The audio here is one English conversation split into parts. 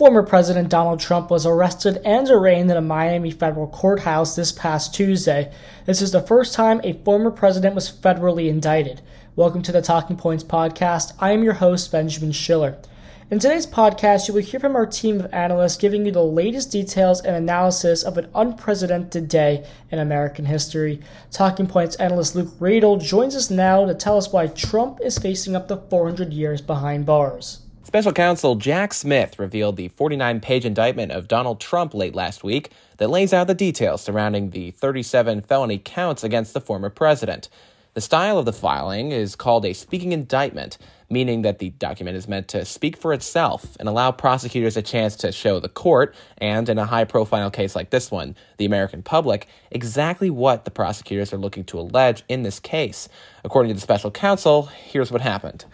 Former President Donald Trump was arrested and arraigned in a Miami federal courthouse this past Tuesday. This is the first time a former president was federally indicted. Welcome to the Talking Points podcast. I am your host, Benjamin Schiller. In today's podcast, you will hear from our team of analysts giving you the latest details and analysis of an unprecedented day in American history. Talking Points analyst Luke Radel joins us now to tell us why Trump is facing up to 400 years behind bars. Special counsel Jack Smith revealed the 49 page indictment of Donald Trump late last week that lays out the details surrounding the 37 felony counts against the former president. The style of the filing is called a speaking indictment, meaning that the document is meant to speak for itself and allow prosecutors a chance to show the court, and in a high profile case like this one, the American public, exactly what the prosecutors are looking to allege in this case. According to the special counsel, here's what happened.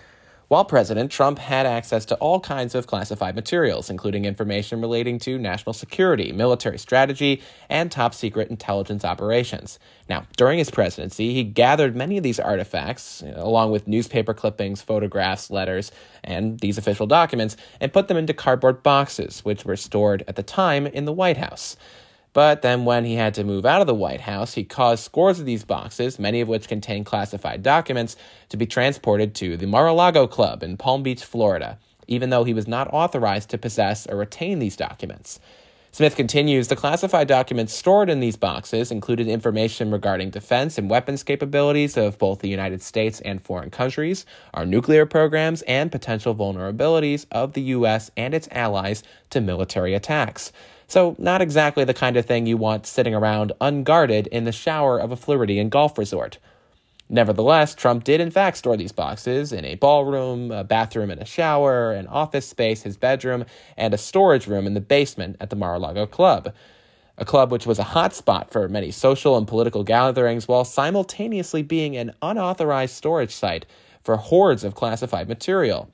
While president, Trump had access to all kinds of classified materials, including information relating to national security, military strategy, and top secret intelligence operations. Now, during his presidency, he gathered many of these artifacts, along with newspaper clippings, photographs, letters, and these official documents, and put them into cardboard boxes, which were stored at the time in the White House. But then, when he had to move out of the White House, he caused scores of these boxes, many of which contain classified documents, to be transported to the Mar a Lago Club in Palm Beach, Florida, even though he was not authorized to possess or retain these documents. Smith continues the classified documents stored in these boxes included information regarding defense and weapons capabilities of both the United States and foreign countries, our nuclear programs, and potential vulnerabilities of the U.S. and its allies to military attacks. So, not exactly the kind of thing you want sitting around unguarded in the shower of a Floridian golf resort. Nevertheless, Trump did in fact store these boxes in a ballroom, a bathroom and a shower, an office space, his bedroom, and a storage room in the basement at the Mar a Lago Club. A club which was a hotspot for many social and political gatherings while simultaneously being an unauthorized storage site for hordes of classified material.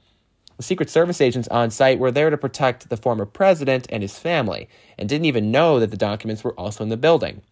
The Secret Service agents on site were there to protect the former president and his family, and didn't even know that the documents were also in the building,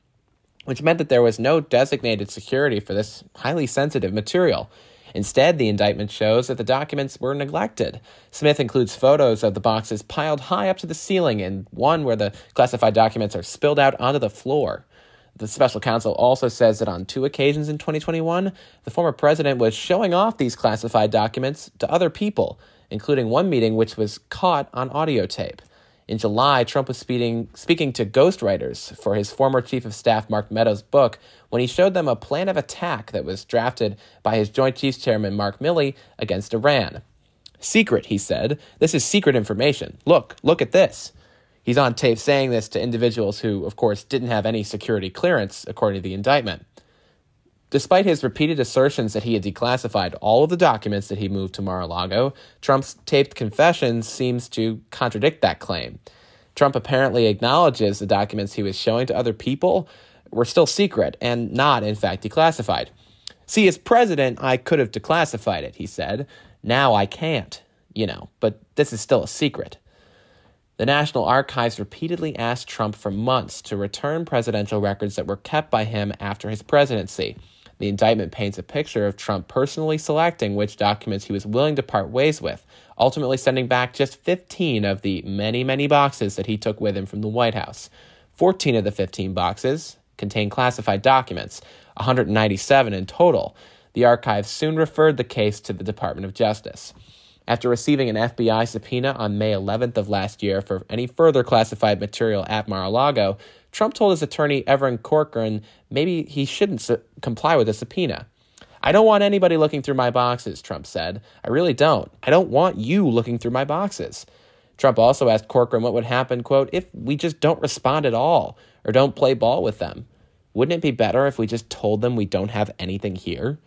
which meant that there was no designated security for this highly sensitive material. Instead, the indictment shows that the documents were neglected. Smith includes photos of the boxes piled high up to the ceiling and one where the classified documents are spilled out onto the floor. The special counsel also says that on two occasions in 2021, the former president was showing off these classified documents to other people, including one meeting which was caught on audio tape. In July, Trump was speaking, speaking to ghostwriters for his former chief of staff, Mark Meadows' book, when he showed them a plan of attack that was drafted by his Joint Chiefs Chairman, Mark Milley, against Iran. Secret, he said. This is secret information. Look, look at this. He's on tape saying this to individuals who, of course, didn't have any security clearance, according to the indictment. Despite his repeated assertions that he had declassified all of the documents that he moved to Mar-a-Lago, Trump's taped confessions seems to contradict that claim. Trump apparently acknowledges the documents he was showing to other people were still secret and not, in fact, declassified. See, as president, I could have declassified it, he said. Now I can't, you know, but this is still a secret. The National Archives repeatedly asked Trump for months to return presidential records that were kept by him after his presidency. The indictment paints a picture of Trump personally selecting which documents he was willing to part ways with, ultimately sending back just 15 of the many, many boxes that he took with him from the White House. 14 of the 15 boxes contain classified documents, 197 in total. The archives soon referred the case to the Department of Justice. After receiving an FBI subpoena on May 11th of last year for any further classified material at Mar a Lago, Trump told his attorney Evan Corcoran maybe he shouldn't su- comply with the subpoena. I don't want anybody looking through my boxes, Trump said. I really don't. I don't want you looking through my boxes. Trump also asked Corcoran what would happen, quote, if we just don't respond at all or don't play ball with them. Wouldn't it be better if we just told them we don't have anything here?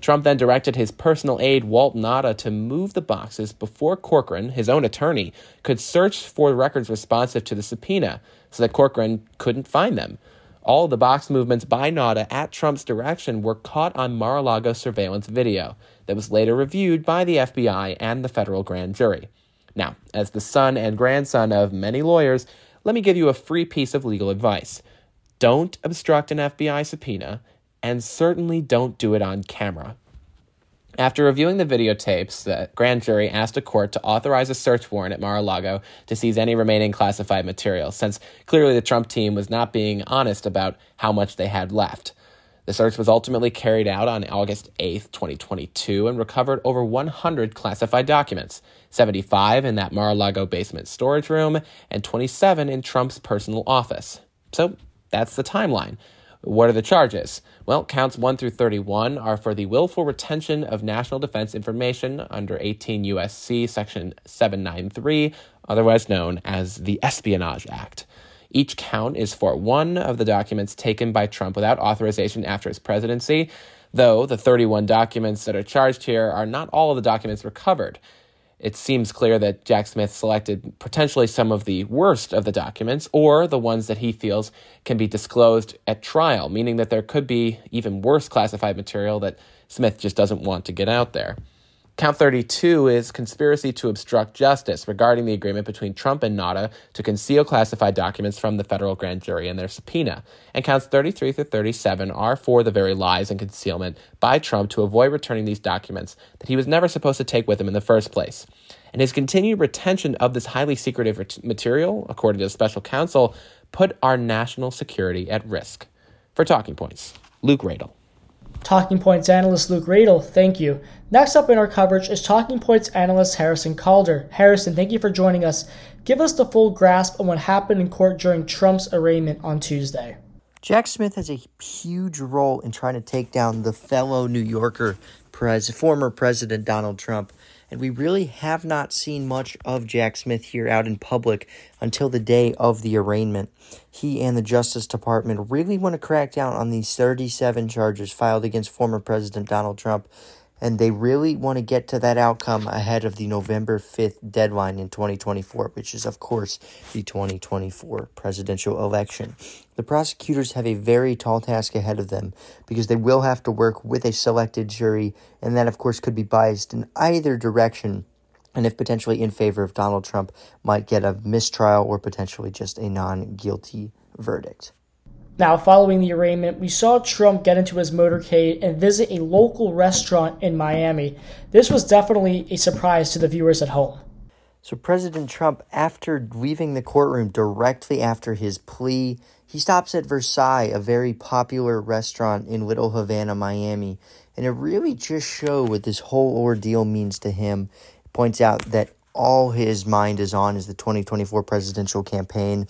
Trump then directed his personal aide, Walt Nauta, to move the boxes before Corcoran, his own attorney, could search for records responsive to the subpoena so that Corcoran couldn't find them. All the box movements by Nauta at Trump's direction were caught on Mar a Lago surveillance video that was later reviewed by the FBI and the federal grand jury. Now, as the son and grandson of many lawyers, let me give you a free piece of legal advice. Don't obstruct an FBI subpoena and certainly don't do it on camera. After reviewing the videotapes, the grand jury asked a court to authorize a search warrant at Mar a Lago to seize any remaining classified material, since clearly the Trump team was not being honest about how much they had left. The search was ultimately carried out on August 8, 2022, and recovered over 100 classified documents 75 in that Mar a Lago basement storage room, and 27 in Trump's personal office. So that's the timeline. What are the charges? Well, counts 1 through 31 are for the willful retention of national defense information under 18 USC section 793, otherwise known as the Espionage Act. Each count is for one of the documents taken by Trump without authorization after his presidency, though the 31 documents that are charged here are not all of the documents recovered it seems clear that Jack Smith selected potentially some of the worst of the documents or the ones that he feels can be disclosed at trial, meaning that there could be even worse classified material that Smith just doesn't want to get out there. Count 32 is conspiracy to obstruct justice regarding the agreement between Trump and Nauta to conceal classified documents from the federal grand jury and their subpoena. And counts 33 through 37 are for the very lies and concealment by Trump to avoid returning these documents that he was never supposed to take with him in the first place. And his continued retention of this highly secretive material, according to the special counsel, put our national security at risk. For Talking Points, Luke Radel. Talking Points analyst Luke Radel, thank you. Next up in our coverage is Talking Points analyst Harrison Calder. Harrison, thank you for joining us. Give us the full grasp on what happened in court during Trump's arraignment on Tuesday. Jack Smith has a huge role in trying to take down the fellow New Yorker, pres- former President Donald Trump and we really have not seen much of Jack Smith here out in public until the day of the arraignment. He and the Justice Department really want to crack down on these 37 charges filed against former President Donald Trump and they really want to get to that outcome ahead of the November 5th deadline in 2024, which is, of course, the 2024 presidential election. The prosecutors have a very tall task ahead of them because they will have to work with a selected jury, and that, of course, could be biased in either direction. And if potentially in favor of Donald Trump, might get a mistrial or potentially just a non guilty verdict. Now, following the arraignment, we saw Trump get into his motorcade and visit a local restaurant in Miami. This was definitely a surprise to the viewers at home. So, President Trump, after leaving the courtroom directly after his plea, he stops at Versailles, a very popular restaurant in Little Havana, Miami. And it really just shows what this whole ordeal means to him. It points out that all his mind is on is the 2024 presidential campaign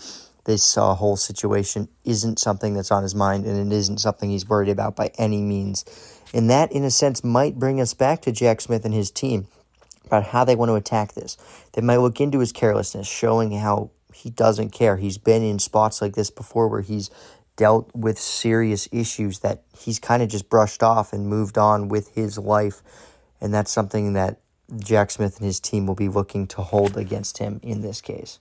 this uh, whole situation isn't something that's on his mind and it isn't something he's worried about by any means. And that, in a sense, might bring us back to Jack Smith and his team about how they want to attack this. They might look into his carelessness, showing how he doesn't care. He's been in spots like this before where he's dealt with serious issues that he's kind of just brushed off and moved on with his life. And that's something that Jack Smith and his team will be looking to hold against him in this case.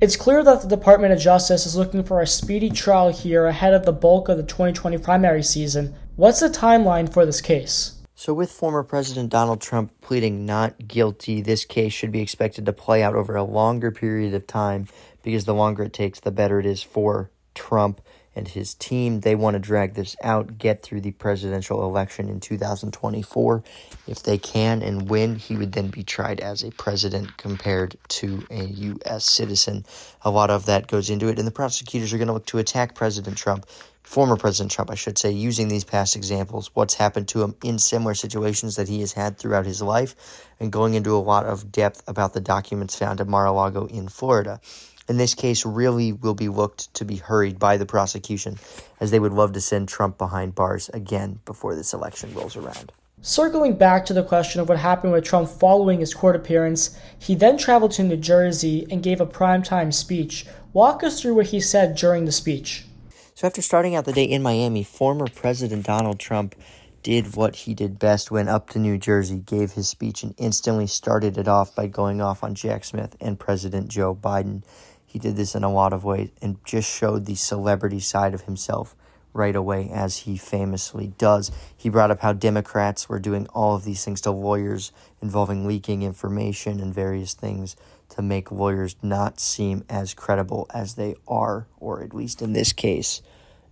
It's clear that the Department of Justice is looking for a speedy trial here ahead of the bulk of the 2020 primary season. What's the timeline for this case? So, with former President Donald Trump pleading not guilty, this case should be expected to play out over a longer period of time because the longer it takes, the better it is for Trump and his team. They want to drag this out, get through the presidential election in 2024. If they can and win, he would then be tried as a president compared to a U.S. citizen. A lot of that goes into it, and the prosecutors are going to look to attack President Trump. Former President Trump, I should say, using these past examples, what's happened to him in similar situations that he has had throughout his life, and going into a lot of depth about the documents found at Mar a Lago in Florida in this case really will be looked to be hurried by the prosecution, as they would love to send Trump behind bars again before this election rolls around. Circling back to the question of what happened with Trump following his court appearance, he then traveled to New Jersey and gave a primetime speech. Walk us through what he said during the speech. So, after starting out the day in Miami, former President Donald Trump did what he did best, went up to New Jersey, gave his speech, and instantly started it off by going off on Jack Smith and President Joe Biden. He did this in a lot of ways and just showed the celebrity side of himself right away, as he famously does. He brought up how Democrats were doing all of these things to lawyers involving leaking information and various things to make lawyers not seem as credible as they are, or at least in this case,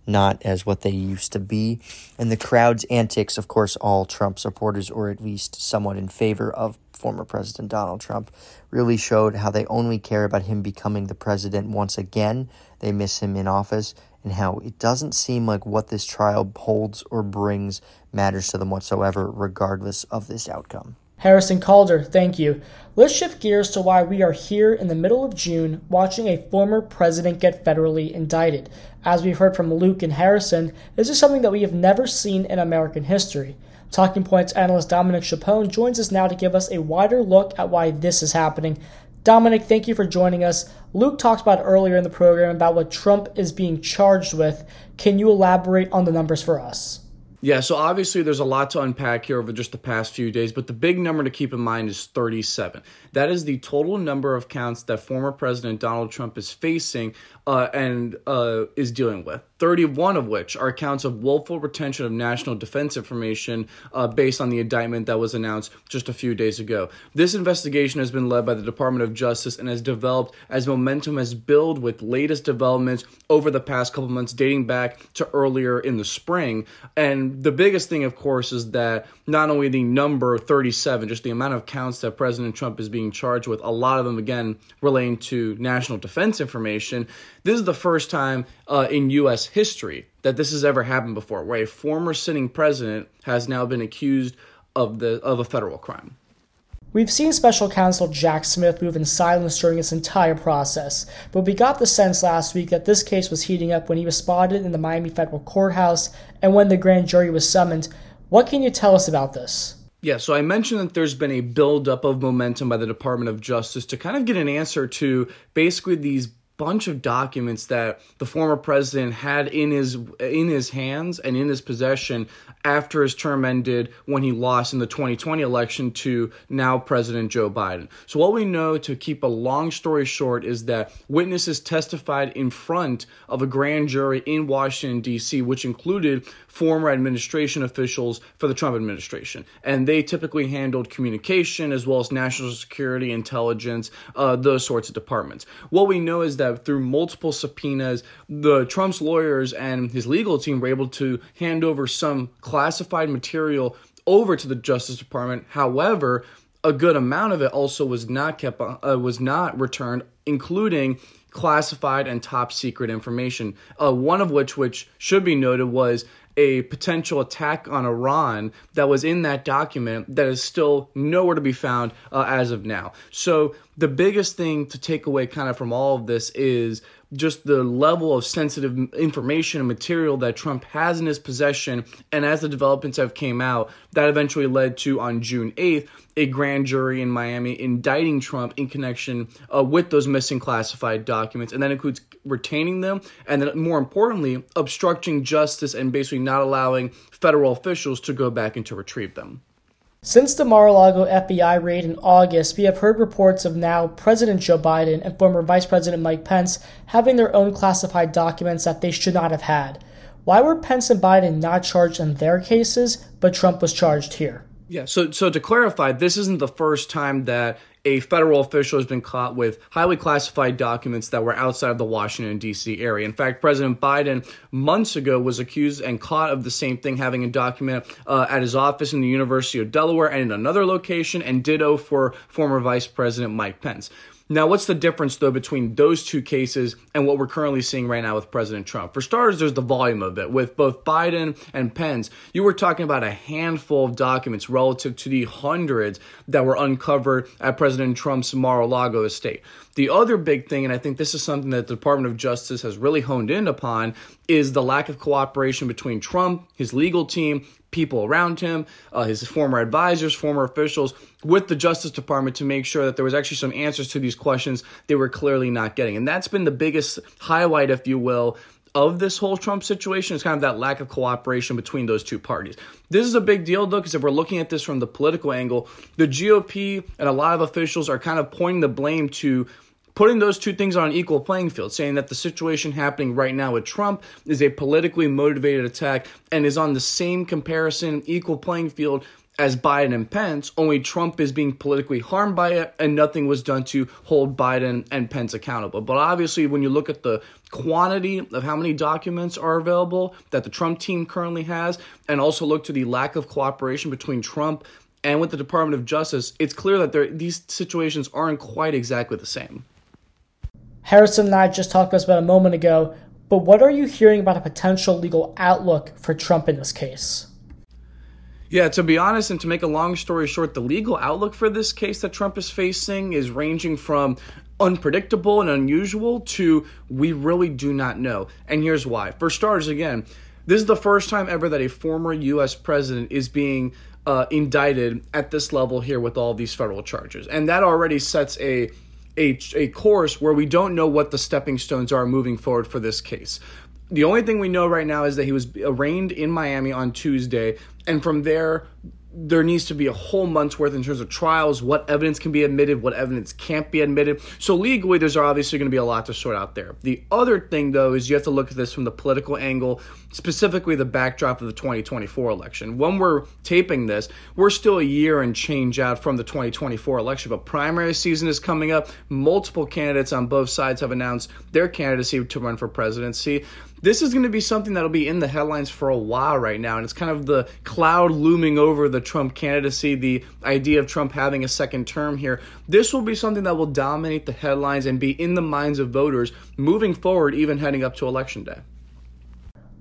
not as what they used to be. And the crowd's antics, of course, all Trump supporters, or at least somewhat in favor of former President Donald Trump, really showed how they only care about him becoming the president once again. They miss him in office, and how it doesn't seem like what this trial holds or brings matters to them whatsoever, regardless of this outcome. Harrison Calder, thank you. Let's shift gears to why we are here in the middle of June watching a former president get federally indicted. As we've heard from Luke and Harrison, this is something that we have never seen in American history. Talking Points analyst Dominic Chiappone joins us now to give us a wider look at why this is happening. Dominic, thank you for joining us. Luke talked about earlier in the program about what Trump is being charged with. Can you elaborate on the numbers for us? Yeah, so obviously there's a lot to unpack here over just the past few days, but the big number to keep in mind is 37. That is the total number of counts that former President Donald Trump is facing uh, and uh, is dealing with. 31 of which are counts of willful retention of national defense information uh, based on the indictment that was announced just a few days ago. This investigation has been led by the Department of Justice and has developed as momentum has built with latest developments over the past couple months, dating back to earlier in the spring. And the biggest thing, of course, is that not only the number 37, just the amount of counts that President Trump is being charged with, a lot of them, again, relating to national defense information. This is the first time uh, in U.S. history that this has ever happened before, where a former sitting president has now been accused of the of a federal crime. We've seen special counsel Jack Smith move in silence during this entire process, but we got the sense last week that this case was heating up when he was spotted in the Miami federal courthouse and when the grand jury was summoned. What can you tell us about this? Yeah, so I mentioned that there's been a buildup of momentum by the Department of Justice to kind of get an answer to basically these bunch of documents that the former president had in his in his hands and in his possession after his term ended when he lost in the 2020 election to now President Joe Biden. So what we know to keep a long story short is that witnesses testified in front of a grand jury in Washington D.C. which included former administration officials for the Trump administration and they typically handled communication as well as national security intelligence uh, those sorts of departments. What we know is that that through multiple subpoenas, the Trump's lawyers and his legal team were able to hand over some classified material over to the Justice Department. However, a good amount of it also was not kept uh, was not returned, including classified and top secret information. Uh, one of which, which should be noted, was a potential attack on Iran that was in that document that is still nowhere to be found uh, as of now. So the biggest thing to take away kind of from all of this is just the level of sensitive information and material that Trump has in his possession. And as the developments have came out, that eventually led to on June 8th a grand jury in Miami indicting Trump in connection uh, with those missing classified documents, and that includes retaining them, and then more importantly, obstructing justice and basically not allowing federal officials to go back and to retrieve them. Since the Mar-a-Lago FBI raid in August, we have heard reports of now President Joe Biden and former Vice President Mike Pence having their own classified documents that they should not have had. Why were Pence and Biden not charged in their cases, but Trump was charged here? Yeah, so so to clarify, this isn't the first time that a federal official has been caught with highly classified documents that were outside of the Washington, D.C. area. In fact, President Biden months ago was accused and caught of the same thing, having a document uh, at his office in the University of Delaware and in another location, and ditto for former Vice President Mike Pence. Now, what's the difference, though, between those two cases and what we're currently seeing right now with President Trump? For starters, there's the volume of it. With both Biden and Pence, you were talking about a handful of documents relative to the hundreds that were uncovered at President Trump's Mar a Lago estate. The other big thing, and I think this is something that the Department of Justice has really honed in upon, is the lack of cooperation between Trump, his legal team, people around him, uh, his former advisors, former officials, with the Justice Department to make sure that there was actually some answers to these questions they were clearly not getting. And that's been the biggest highlight, if you will, of this whole Trump situation is kind of that lack of cooperation between those two parties. This is a big deal, though, because if we're looking at this from the political angle, the GOP and a lot of officials are kind of pointing the blame to putting those two things on an equal playing field, saying that the situation happening right now with Trump is a politically motivated attack and is on the same comparison, equal playing field as Biden and Pence, only Trump is being politically harmed by it, and nothing was done to hold Biden and Pence accountable. But obviously, when you look at the quantity of how many documents are available that the Trump team currently has, and also look to the lack of cooperation between Trump and with the Department of Justice, it's clear that these situations aren't quite exactly the same. Harrison and I just talked about this about a moment ago, but what are you hearing about a potential legal outlook for Trump in this case? Yeah, to be honest, and to make a long story short, the legal outlook for this case that Trump is facing is ranging from unpredictable and unusual to we really do not know. And here's why. For starters, again, this is the first time ever that a former U.S. president is being uh, indicted at this level here with all these federal charges. And that already sets a a, a course where we don't know what the stepping stones are moving forward for this case. The only thing we know right now is that he was arraigned in Miami on Tuesday, and from there, there needs to be a whole month's worth in terms of trials, what evidence can be admitted, what evidence can't be admitted. So legally, there's obviously going to be a lot to sort out there. The other thing, though, is you have to look at this from the political angle, specifically the backdrop of the 2024 election. When we're taping this, we're still a year and change out from the 2024 election, but primary season is coming up. Multiple candidates on both sides have announced their candidacy to run for presidency this is going to be something that'll be in the headlines for a while right now. And it's kind of the cloud looming over the Trump candidacy, the idea of Trump having a second term here. This will be something that will dominate the headlines and be in the minds of voters moving forward, even heading up to Election Day.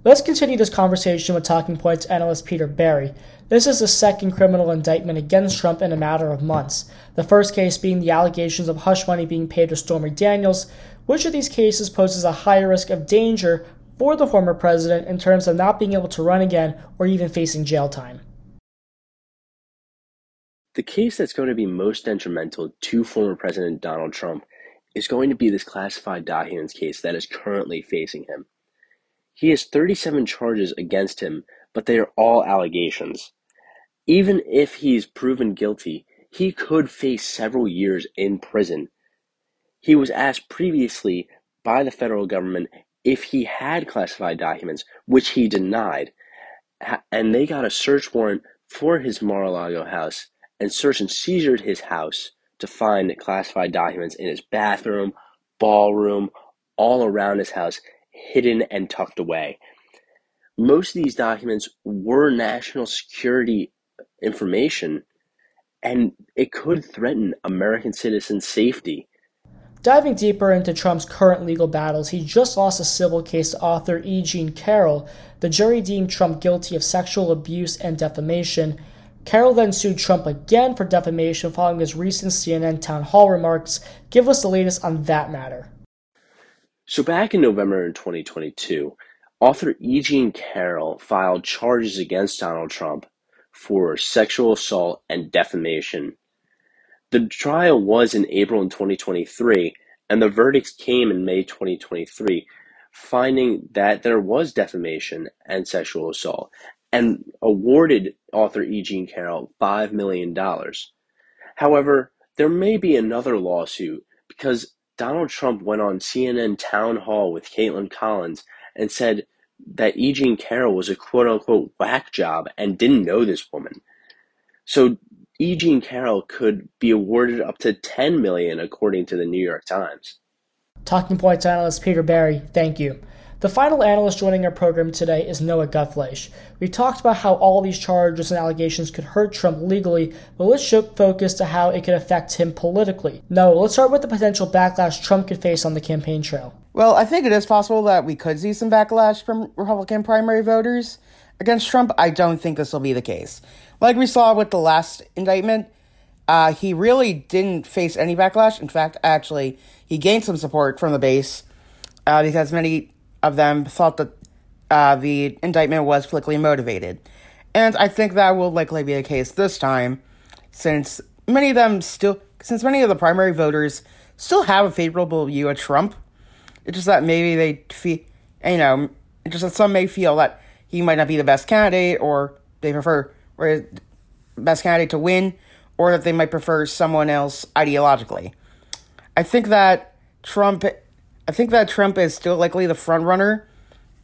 Let's continue this conversation with Talking Points analyst Peter Barry. This is the second criminal indictment against Trump in a matter of months. The first case being the allegations of hush money being paid to Stormy Daniels. Which of these cases poses a higher risk of danger for the former president in terms of not being able to run again or even facing jail time. The case that's going to be most detrimental to former President Donald Trump is going to be this classified documents case that is currently facing him. He has 37 charges against him, but they are all allegations. Even if he's proven guilty, he could face several years in prison. He was asked previously by the federal government if he had classified documents, which he denied, and they got a search warrant for his Mar-a-Lago house and searched and seizured his house to find classified documents in his bathroom, ballroom, all around his house, hidden and tucked away. Most of these documents were national security information, and it could threaten American citizens' safety. Diving deeper into Trump's current legal battles, he just lost a civil case to author E. Jean Carroll. The jury deemed Trump guilty of sexual abuse and defamation. Carroll then sued Trump again for defamation following his recent CNN town hall remarks. Give us the latest on that matter. So, back in November in 2022, author E. Jean Carroll filed charges against Donald Trump for sexual assault and defamation the trial was in April in 2023, and the verdict came in May 2023, finding that there was defamation and sexual assault, and awarded author E. Jean Carroll $5 million. However, there may be another lawsuit because Donald Trump went on CNN Town Hall with Kaitlan Collins and said that E. Jean Carroll was a quote unquote whack job and didn't know this woman. So E. Jean Carroll could be awarded up to 10 million according to the New York Times. Talking Points analyst Peter Barry, thank you. The final analyst joining our program today is Noah Gutfleisch. We talked about how all these charges and allegations could hurt Trump legally, but let's shift focus to how it could affect him politically. Noah, let's start with the potential backlash Trump could face on the campaign trail. Well, I think it is possible that we could see some backlash from Republican primary voters against Trump. I don't think this will be the case. Like we saw with the last indictment, uh, he really didn't face any backlash. In fact, actually, he gained some support from the base uh, because many of them thought that uh, the indictment was politically motivated. And I think that will likely be the case this time, since many of them still, since many of the primary voters still have a favorable view of Trump. It's just that maybe they feel, you know, it's just that some may feel that he might not be the best candidate, or they prefer or best candidate to win, or that they might prefer someone else ideologically. I think that Trump, I think that Trump is still likely the front runner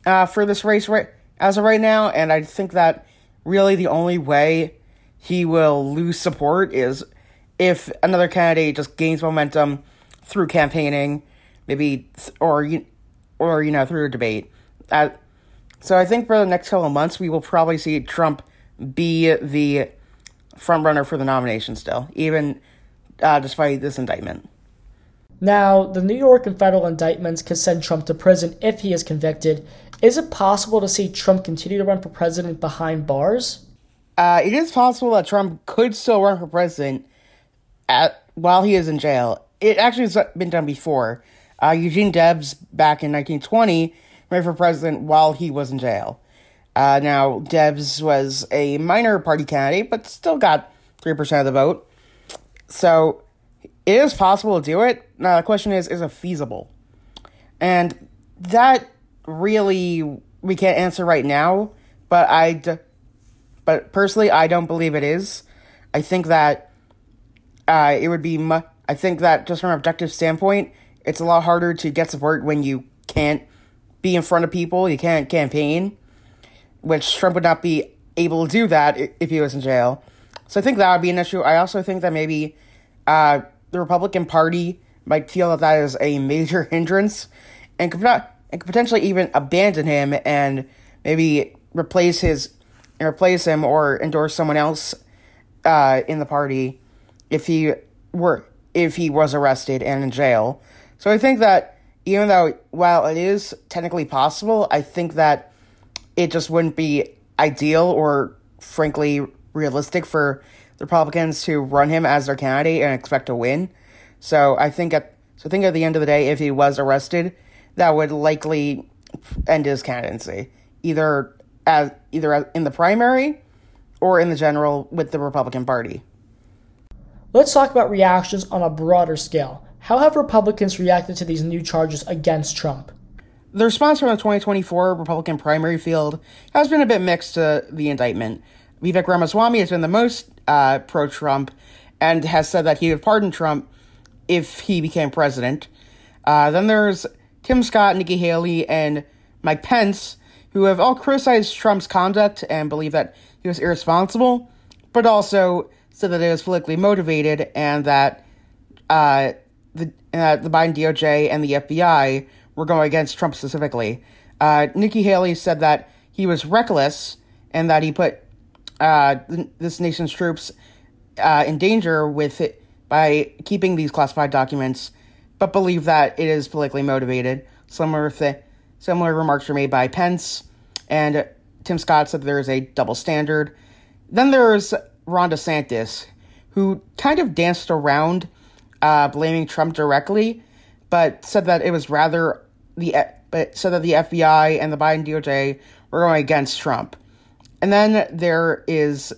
uh, for this race right as of right now, and I think that really the only way he will lose support is if another candidate just gains momentum through campaigning, maybe or or you know through a debate. Uh, so I think for the next couple of months we will probably see Trump be the front runner for the nomination still, even uh, despite this indictment. Now, the New York and federal indictments could send Trump to prison if he is convicted. Is it possible to see Trump continue to run for president behind bars? Uh, it is possible that Trump could still run for president at while he is in jail. It actually has been done before. Uh, Eugene Debs, back in 1920, ran for president while he was in jail. Uh, now, Debs was a minor party candidate, but still got 3% of the vote. So it is possible to do it. Now, the question is, is it feasible? And that really we can't answer right now, but I, d- but personally, I don't believe it is. I think that uh, it would be, mu- I think that just from an objective standpoint, it's a lot harder to get support when you can't be in front of people, you can't campaign which Trump would not be able to do that if he was in jail. So I think that would be an issue. I also think that maybe uh, the Republican Party might feel that that is a major hindrance and could, not, and could potentially even abandon him and maybe replace his replace him or endorse someone else uh, in the party if he were if he was arrested and in jail. So I think that even though while it is technically possible, I think that it just wouldn't be ideal or frankly realistic for the Republicans to run him as their candidate and expect to win. So I think at so I think at the end of the day, if he was arrested, that would likely end his candidacy, either as either in the primary or in the general with the Republican Party. Let's talk about reactions on a broader scale. How have Republicans reacted to these new charges against Trump? The response from the 2024 Republican primary field has been a bit mixed to the indictment. Vivek Ramaswamy has been the most uh, pro Trump and has said that he would pardon Trump if he became president. Uh, then there's Tim Scott, Nikki Haley, and Mike Pence, who have all criticized Trump's conduct and believe that he was irresponsible, but also said that it was politically motivated and that uh, the, uh, the Biden DOJ and the FBI were going against Trump specifically. Uh, Nikki Haley said that he was reckless and that he put uh, this nation's troops uh, in danger with it by keeping these classified documents, but believe that it is politically motivated. Similar th- similar remarks were made by Pence, and Tim Scott said there is a double standard. Then there's Ron DeSantis, who kind of danced around uh, blaming Trump directly, but said that it was rather the but said that the FBI and the Biden DOJ were going against Trump. And then there is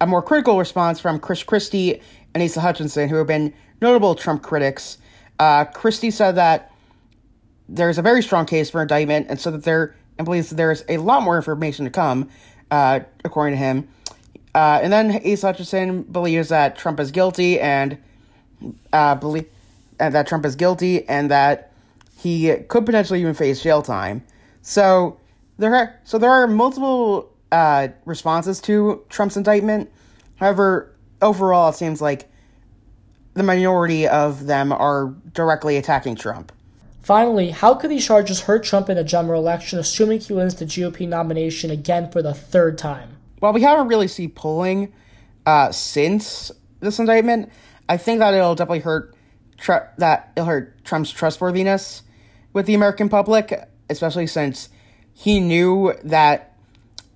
a more critical response from Chris Christie and Asa Hutchinson, who have been notable Trump critics. Uh, Christie said that there's a very strong case for indictment, and so that there and believes that there's a lot more information to come, uh, according to him. Uh, and then Asa Hutchinson believes that Trump is guilty and uh, believe that Trump is guilty and that he could potentially even face jail time. So there are so there are multiple uh, responses to Trump's indictment. However, overall, it seems like the minority of them are directly attacking Trump. Finally, how could these charges hurt Trump in a general election, assuming he wins the GOP nomination again for the third time? While we haven't really seen polling uh, since this indictment, I think that it'll definitely hurt tr- that it'll hurt Trump's trustworthiness with the American public, especially since he knew that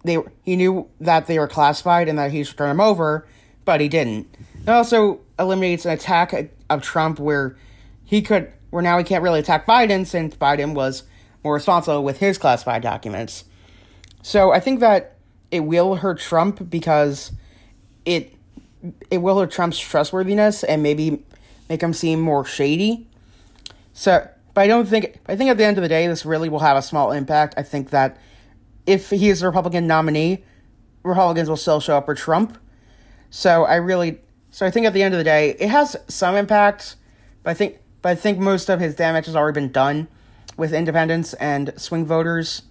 they he knew that they were classified and that he should turn them over, but he didn't. It also eliminates an attack of Trump where he could where now he can't really attack Biden since Biden was more responsible with his classified documents. So I think that it will hurt Trump because it it will hurt Trump's trustworthiness and maybe make him seem more shady. So but I don't think I think at the end of the day this really will have a small impact. I think that if he is a Republican nominee, Republicans will still show up for Trump. So I really so I think at the end of the day it has some impact, but I think but I think most of his damage has already been done with independents and swing voters.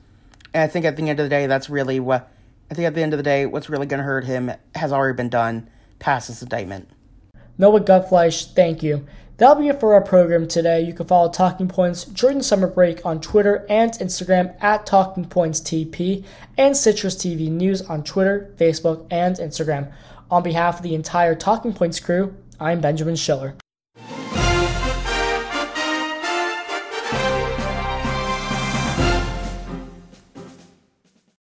And I think at the end of the day, that's really what I think at the end of the day, what's really going to hurt him has already been done past this indictment. Noah Gutfleisch, thank you. That'll be it for our program today. You can follow Talking Points during the summer break on Twitter and Instagram at Talking Points TP and Citrus TV News on Twitter, Facebook, and Instagram. On behalf of the entire Talking Points crew, I'm Benjamin Schiller.